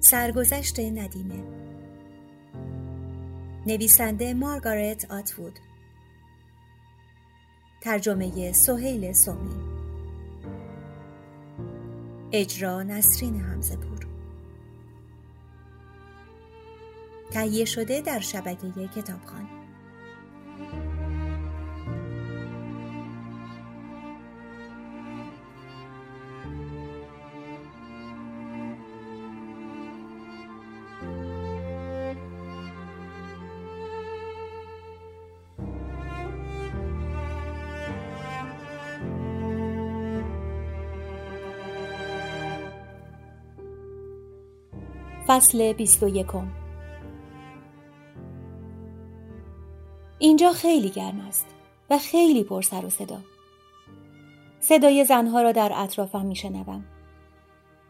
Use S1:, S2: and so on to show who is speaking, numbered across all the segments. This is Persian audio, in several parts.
S1: سرگذشت ندیمه. نویسنده مارگارت آتوود. ترجمه سهیل سومی. اجرا نسرین همزه پور تهیه شده در شبکه کتابخانه. فصل بیست و یکم اینجا خیلی گرم است و خیلی پر سر و صدا. صدای زنها را در اطرافم میشنوم.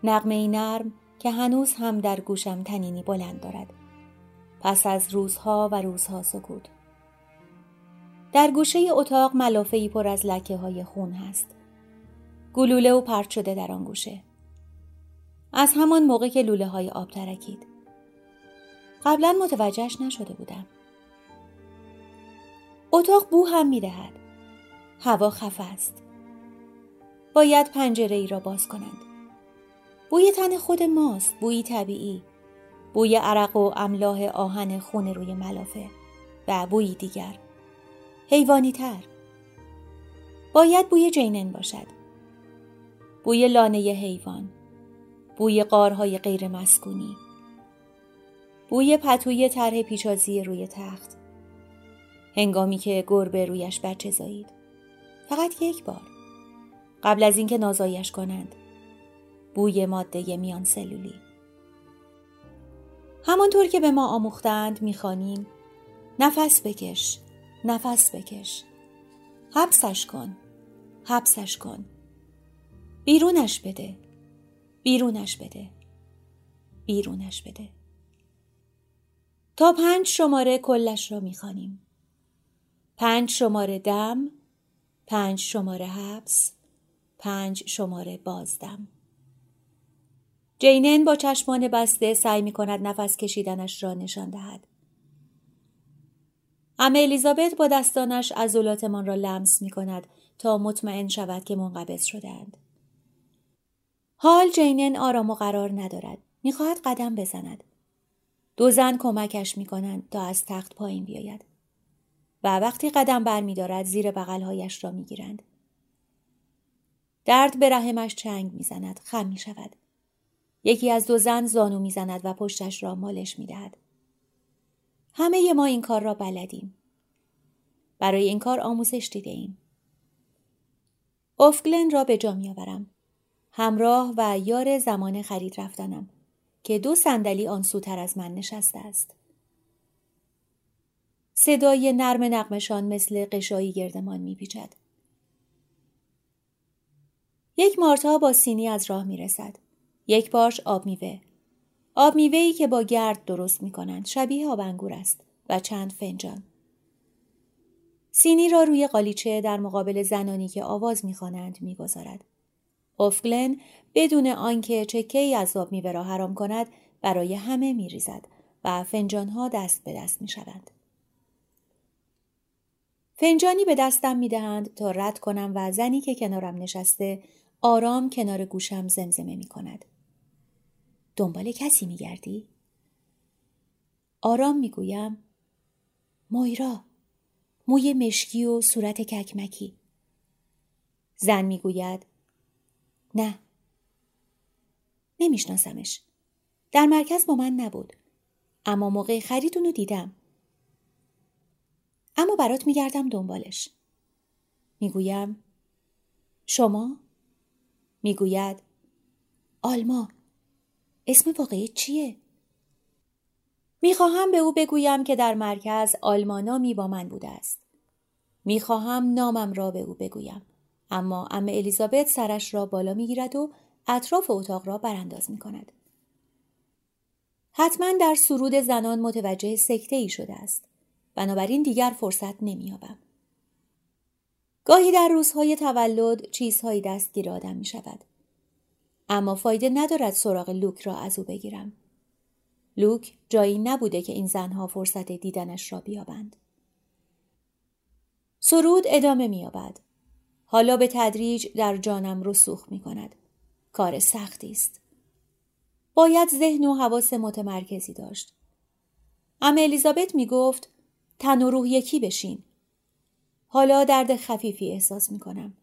S1: نقمه نرم که هنوز هم در گوشم تنینی بلند دارد. پس از روزها و روزها سکوت. در گوشه اتاق ملافه پر از لکه های خون هست. گلوله و پرت شده در آن گوشه. از همان موقع که لوله های آب ترکید. قبلا متوجهش نشده بودم. اتاق بو هم می دهد. هوا خفه است. باید پنجره ای را باز کنند. بوی تن خود ماست. بویی طبیعی. بوی عرق و املاح آهن خون روی ملافه و بویی دیگر. حیوانی تر. باید بوی جینن باشد. بوی لانه حیوان. بوی قارهای غیر مسکونی. بوی پتوی طرح پیچازی روی تخت. هنگامی که گربه رویش بچه زایید فقط یک بار. قبل از اینکه نازایش کنند. بوی ماده میان سلولی. همانطور که به ما آموختند می‌خوانیم. نفس بکش. نفس بکش. حبسش کن. حبسش کن. بیرونش بده. بیرونش بده بیرونش بده تا پنج شماره کلش را می‌خوانیم پنج شماره دم پنج شماره حبس پنج شماره بازدم جینن با چشمان بسته سعی می کند نفس کشیدنش را نشان دهد. ام الیزابت با دستانش عضلاتمان را لمس می کند تا مطمئن شود که منقبض شدهاند. حال جینن آرام و قرار ندارد. می‌خواهد قدم بزند. دو زن کمکش می‌کنند تا از تخت پایین بیاید. و وقتی قدم برمیدارد زیر بغلهایش را می‌گیرند. درد به رحمش چنگ می‌زند. خم می‌شود. یکی از دو زن زانو می‌زند و پشتش را مالش می‌دهد. همه ما این کار را بلدیم. برای این کار آموزش دیده ایم. افگلن را به جا میآورم. همراه و یار زمان خرید رفتنم که دو صندلی آن سوتر از من نشسته است. صدای نرم نقمشان مثل قشایی گردمان میپیچد. یک مارتا با سینی از راه می‌رسد. یک پارش آب میوه. آب میوهی که با گرد درست می‌کنند شبیه آب انگور است و چند فنجان. سینی را روی قالیچه در مقابل زنانی که آواز می‌خوانند می‌گذارد. افگلن بدون آنکه چکه ای از آب میوه را حرام کند برای همه میریزد و فنجانها دست به دست می شوند. فنجانی به دستم می دهند تا رد کنم و زنی که کنارم نشسته آرام کنار گوشم زمزمه می کند. دنبال کسی می گردی؟ آرام می گویم مویرا موی مشکی و صورت ککمکی زن می گوید نه. نمیشناسمش. در مرکز با من نبود. اما موقع خرید اونو دیدم. اما برات میگردم دنبالش. می‌گویم شما؟ می‌گوید آلما اسم واقعی چیه؟ می‌خواهم به او بگویم که در مرکز آلمانامی با من بوده است. می‌خواهم نامم را به او بگویم. اما ام الیزابت سرش را بالا می‌گیرد و اطراف اتاق را برانداز می کند. حتما در سرود زنان متوجه سکته ای شده است. بنابراین دیگر فرصت نمییابم. گاهی در روزهای تولد چیزهایی دستگیر آدم می شود. اما فایده ندارد سراغ لوک را از او بگیرم. لوک جایی نبوده که این زنها فرصت دیدنش را بیابند. سرود ادامه مییابد. حالا به تدریج در جانم رسوخ می کند. کار سختی است. باید ذهن و حواس متمرکزی داشت. اما الیزابت می گفت تن و روح یکی بشین. حالا درد خفیفی احساس می کنم.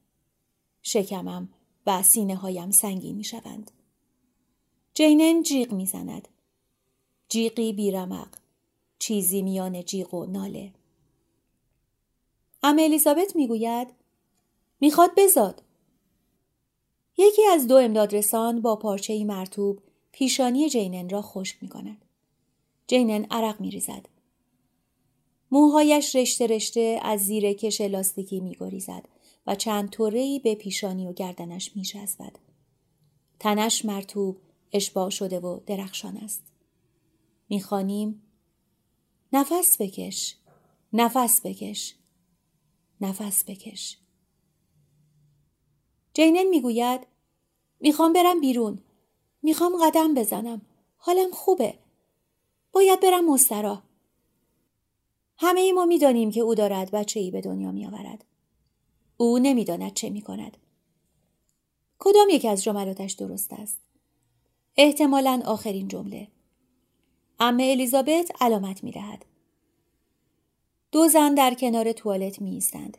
S1: شکمم و سینه هایم سنگی می شوند. جینن جیغ می زند. جیغی بیرمق. چیزی میان جیغ و ناله. اما الیزابت می گوید می‌خواد بزاد. یکی از دو امدادرسان با پارچه مرتوب پیشانی جینن را خشک می کند. جینن عرق می ریزد. موهایش رشته رشته از زیر کش لاستیکی می گریزد و چند طورهی به پیشانی و گردنش می. تنش مرتوب اشباع شده و درخشان است. می‌خوانیم نفس بکش نفس بکش نفس بکش جینن می‌گوید می‌خوام برم بیرون. می‌خوام قدم بزنم. حالم خوبه. باید برم مسترا همه ای ما می‌دانیم که او دارد بچه ای به دنیا میآورد. او نمی‌داند چه می‌کند. کدام یک از جملاتش درست است؟ احتمالا آخرین جمله. امه الیزابت علامت می دهد. دو زن در کنار توالت می ایستند.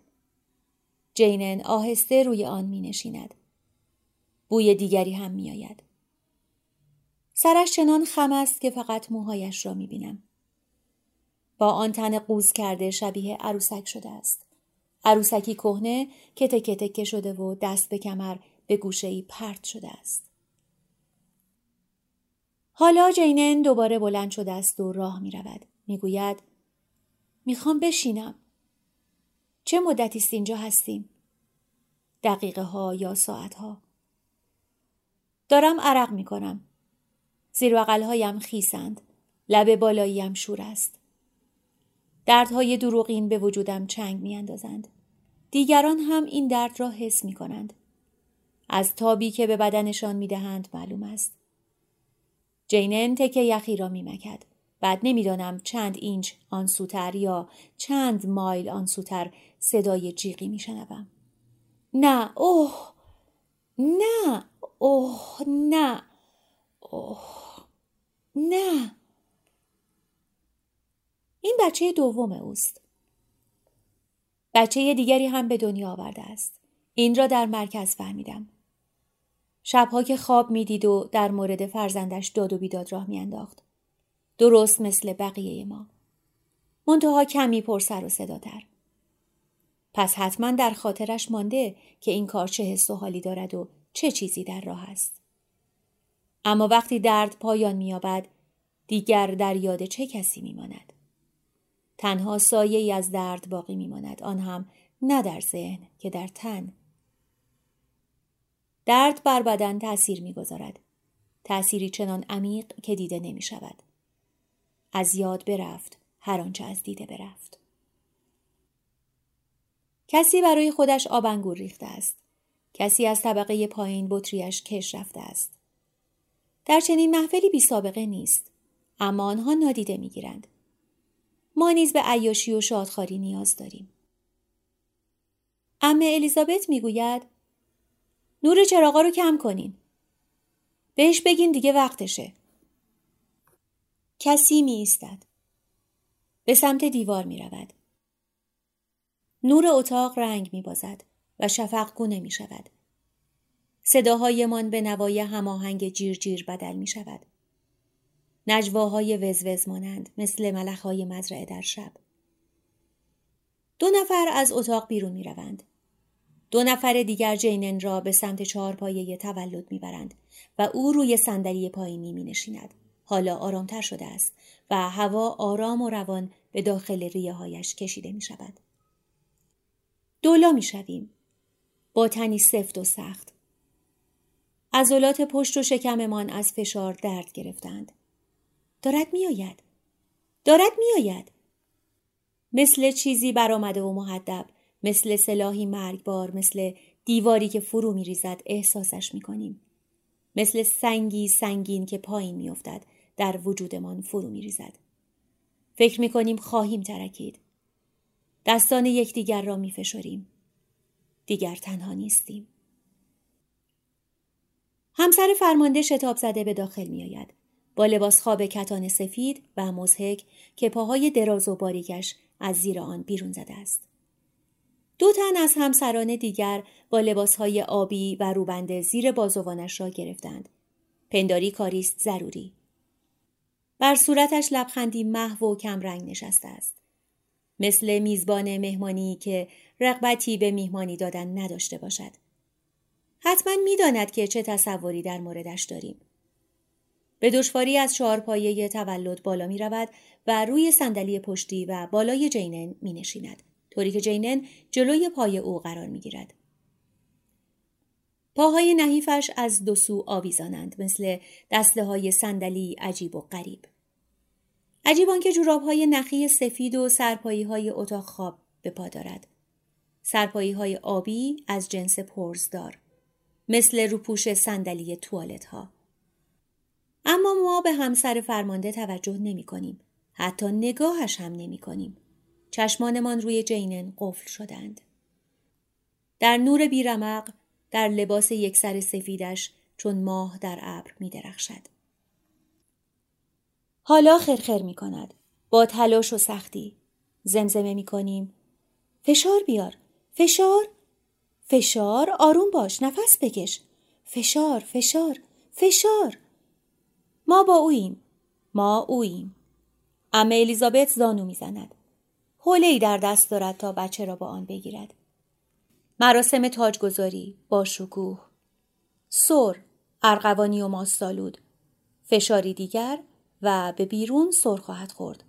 S1: جینن آهسته روی آن می نشیند. بوی دیگری هم می آید. سرش چنان خم است که فقط موهایش را می بینم. با آن تن قوز کرده شبیه عروسک شده است. عروسکی کهنه که تکه تکه شده و دست به کمر به گوشه ای پرت شده است. حالا جینن دوباره بلند شده است و راه می رود. می گوید می‌خوام بشینم. چه مدتی است اینجا هستیم؟ دقیقه ها یا ساعت ها؟ دارم عرق می کنم. زیر هایم خیسند. لب بالاییم شور است. دردهای دروغین به وجودم چنگ می اندازند. دیگران هم این درد را حس می کنند. از تابی که به بدنشان می دهند معلوم است. جینن تکه یخی را می مکد. بعد نمی‌دانم چند اینچ آن سوتر یا چند مایل آن سوتر صدای جیغی میشنوم. نه اوه نه اوه نه اوه نه. این بچه دوم اوست. بچه دیگری هم به دنیا آورده است. این را در مرکز فهمیدم. شبها که خواب می‌دید و در مورد فرزندش داد و بیداد راه میانداخت. درست مثل بقیه ما. منتها کمی پر سر و صداتر پس حتما در خاطرش مانده که این کار چه حس و حالی دارد و چه چیزی در راه است. اما وقتی درد پایان مییابد دیگر در یاد چه کسی میماند؟ تنها سایه ای از درد باقی میماند. آن هم نه در ذهن که در تن. درد بر بدن تأثیر می‌گذارد. تأثیری چنان عمیق که دیده نمی شود. از یاد برفت هر آنچه از دیده برفت. کسی برای خودش آب انگور ریخته است. کسی از طبقه پایین بطریش کش رفته است. در چنین محفلی بی سابقه نیست. اما آنها نادیده می‌گیرند. ما نیز به عیاشی و شادخاری نیاز داریم. امه الیزابت می‌گوید نور چراغا رو کم کنین. بهش بگین دیگه وقتشه. کسی می ایستد. به سمت دیوار می رود. نور اتاق رنگ می بازد و شفق گونه می شود. صداهایمان به نوای هماهنگ جیر جیر بدل می شود. نجواهای وزوز مانند مثل ملخهای مزرعه در شب. دو نفر از اتاق بیرون می روند. دو نفر دیگر جینن را به سمت چهارپایه تولد می‌برند و او روی صندلی پایینی می نشیند. حالا آرامتر شده است و هوا آرام و روان به داخل ریه هایش کشیده می شود. دولا می شویم. با تنی سفت و سخت. عضلات پشت و شکممان از فشار درد گرفتند. دارد میآید. دارد میآید. مثل چیزی برآمده و محدب مثل سلاحی مرگبار مثل دیواری که فرو می ریزد احساسش می کنیم. مثل سنگی سنگین که پایین می افتد در وجودمان فرو می ریزد. فکر می کنیم خواهیم ترکید. دستان یکدیگر را می فشاریم. دیگر تنها نیستیم. همسر فرمانده شتاب زده به داخل می آید. با لباس خواب کتان سفید و مزهک که پاهای دراز و باریکش از زیر آن بیرون زده است. دو تن از همسران دیگر با لباسهای آبی و روبنده زیر بازوانش را گرفتند. پنداری کاریست ضروری. بر صورتش لبخندی محو و کمرنگ نشسته است. مثل میزبان مهمانی که رغبتی به میهمانی دادن نداشته باشد. حتما می‌داند که چه تصوری در موردش داریم. به دشواری از پایه تولد بالا می رود و روی صندلی پشتی و بالای جینن می نشیند. طوری که جینن جلوی پای او قرار می گیرد. پاهای نحیفش از دو سو آویزانند مثل دسته های صندلی عجیب و غریب. عجیب آنکه جوراب های نخی سفید و سرپایی های اتاق خواب به پا دارد. سرپایی های آبی از جنس پرزدار. مثل روپوش صندلی توالت ها. اما ما به همسر فرمانده توجه نمی کنیم. حتی نگاهش هم نمی کنیم. چشمانمان روی جینن قفل شدند. در نور بیرمق در لباس یک سر سفیدش چون ماه در ابر می درخشد. حالا خرخر می کند. با تلاش و سختی. زمزمه می کنیم. فشار بیار. فشار. فشار. آروم باش. نفس بکش. فشار. فشار. فشار. ما با اوییم. ما اوییم. امه الیزابت زانو می‌زند. حوله ای در دست دارد تا بچه را با آن بگیرد. مراسم تاجگذاری با شکوه. سر، ارغوانی و ماستالود. فشاری دیگر و به بیرون سر خواهد خورد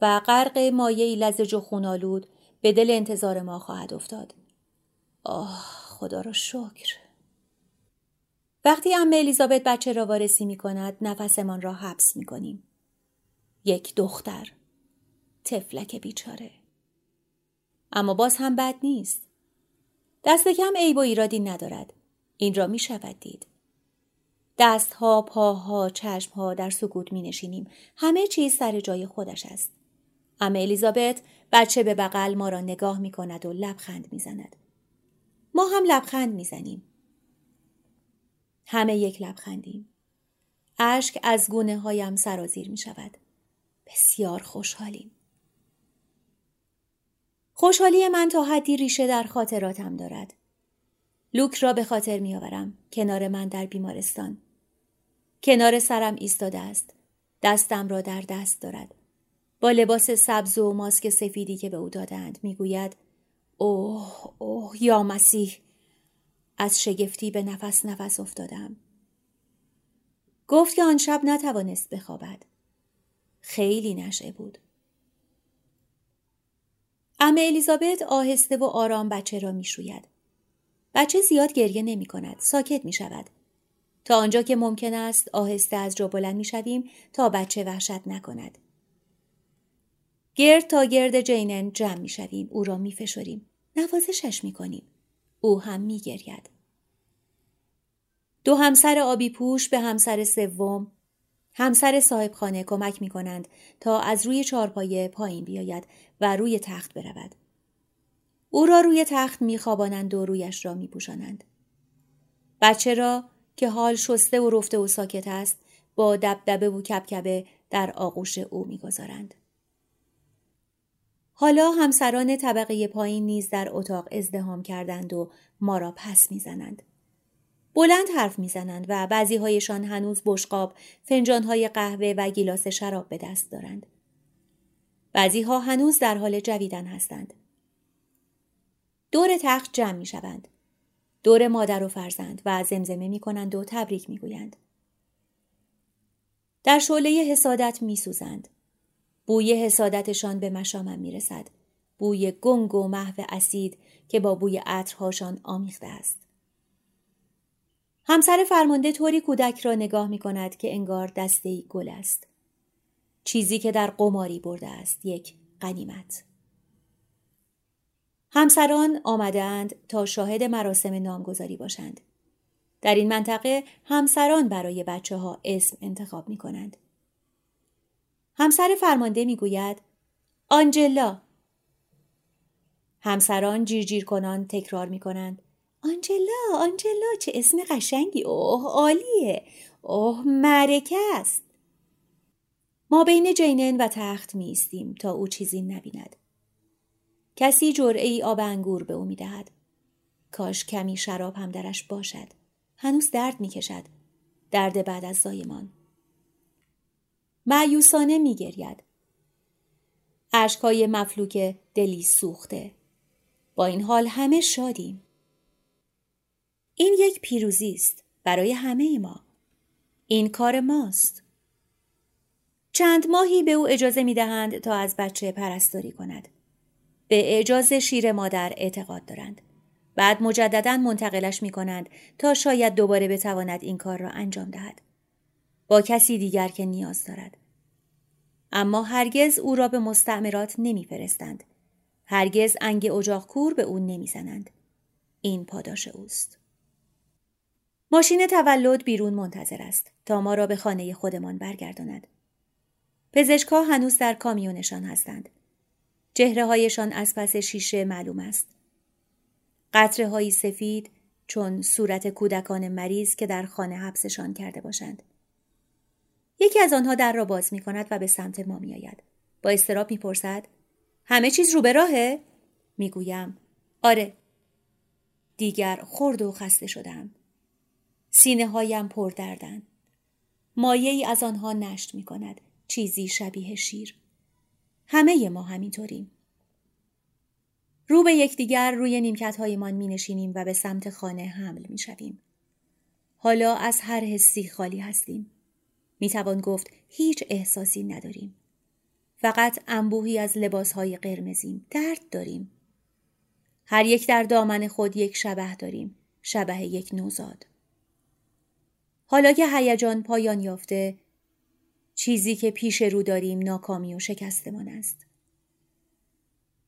S1: و غرق مایه لزج و خونالود به دل انتظار ما خواهد افتاد. آه خدا را شکر. وقتی ام الیزابت بچه را وارسی می کند نفسمان را حبس می کنیم. یک دختر. تفلک بیچاره. اما باز هم بد نیست. دست کم عیب و ایرادی ندارد. این را می شود دید. دستها، پاها، چشمها در سکوت می نشینیم. همه چیز سر جای خودش است. اما الیزابت بچه به بغل ما را نگاه می کند و لبخند می زند. ما هم لبخند می زنیم. همه یک لبخندیم. اشک از گونه هایم سرازیر می شود. بسیار خوشحالیم. خوشحالی من تا حدی ریشه در خاطراتم دارد. لوک را به خاطر می آورم. کنار من در بیمارستان. کنار سرم ایستاده است. دستم را در دست دارد. با لباس سبز و ماسک سفیدی که به او دادند می‌گوید اوه اوه یا مسیح از شگفتی به نفس نفس افتادم. گفت که آن شب نتوانست بخوابد. خیلی نشه بود. ام الیزابت آهسته و آرام بچه را می‌شوید. بچه زیاد گریه نمی کند. ساکت می شود. تا آنجا که ممکن است آهسته از جا بلند می شویم تا بچه وحشت نکند. گرد تا گرد جینن جمع می شویم. او را می فشاریم. نوازشش می کنیم. او هم می گرید. دو همسر آبی پوش به همسر سوم همسر صاحب خانه کمک می کنند تا از روی چارپایه پایین بیاید و روی تخت برود. او را روی تخت می خوابانند و رویش را می پوشانند. بچه را که حال شسته و رفته و ساکت است با دبدبه و کبکبه در آغوش او می‌گذارند. حالا همسران طبقه پایین نیز در اتاق ازدهام کردند و ما را پس می‌زنند. بلند حرف می‌زنند و بعضی هایشان هنوز بشقاب، فنجان های قهوه و گیلاس شراب به دست دارند. بعضی ها هنوز در حال جویدن هستند. دور تخت جمع می شوند. دور مادر و فرزند و زمزمه می کنند و تبریک می گویند. در شعله حسادت می سوزند. بوی حسادتشان به مشامم می رسد. بوی گنگ و محو اسید که با بوی عطرهاشان آمیخته است. همسر فرمانده طوری کودک را نگاه می کند که انگار دسته گل است. چیزی که در قماری برده است یک قنیمت. همسران آمدند تا شاهد مراسم نامگذاری باشند. در این منطقه همسران برای بچه ها اسم انتخاب می کنند. همسر فرمانده می‌گوید آنجلا همسران جیر کنان تکرار می کنند. آنجلا آنجلا چه اسم قشنگی اوه عالیه اوه معرکه است ما بین جینن و تخت میستیم تا او چیزی نبیند کسی جرعه ای آب انگور به او می‌دهد. کاش کمی شراب هم درش باشد. هنوز درد می‌کشد. درد بعد از زایمان. معیوسانه میگرید. اشکای مفلوک دلی سوخته. با این حال همه شادیم. این یک پیروزی است برای همه ما. این کار ماست. چند ماهی به او اجازه می دهند تا از بچه پرستاری کند. به اجازه شیر مادر اعتقاد دارند. بعد مجددا منتقلش می کنند تا شاید دوباره بتواند این کار را انجام دهد. با کسی دیگر که نیاز دارد. اما هرگز او را به مستعمرات نمیفرستند. هرگز انگ اجاق کور به او نمی‌زنند. این پاداش اوست. ماشین تولد بیرون منتظر است تا ما را به خانه خودمان برگرداند. پزشکها هنوز در کامیونشان هستند. چهره هایشان از پس شیشه معلوم است. قطره هایی سفید چون صورت کودکان مریض که در خانه حبسشان کرده باشند. یکی از آنها در را باز می کند و به سمت ما می آید. با استراب می پرسد همه چیز رو به راهه؟ می‌گویم آره. دیگر خرد و خسته شدم سینه هایم پر دردن مایه ای از آنها نشت می کند چیزی شبیه شیر. همه ما همینطوریم رو به یکدیگر روی نیمکت هایمان می نشینیم و به سمت خانه حمل می شویم. حالا از هر حسی خالی هستیم. می توان گفت هیچ احساسی نداریم. فقط انبوهی از لباسهای قرمزیم درد داریم هر یک در دامن خود یک شبه داریم شبه یک نوزاد حالا که هیجان پایان یافته چیزی که پیش رو داریم ناکامی و شکستمان است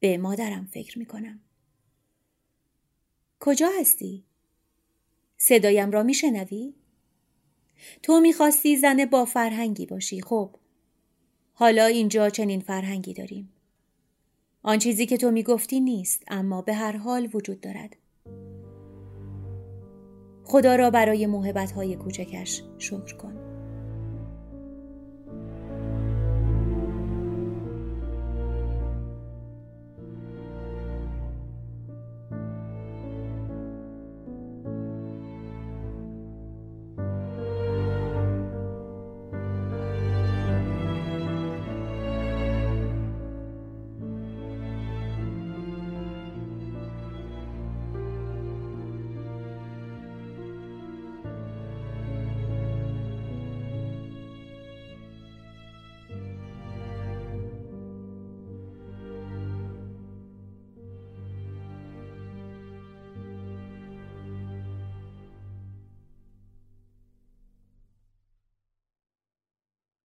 S1: به مادرم فکر می کنم کجا هستی؟ صدایم را میشنوی؟ تو می‌خواستی زن با فرهنگی باشی خب حالا اینجا چنین فرهنگی داریم. آن چیزی که تو می‌گفتی نیست اما به هر حال وجود دارد. خدا را برای محبت های کوچکش شکر کن.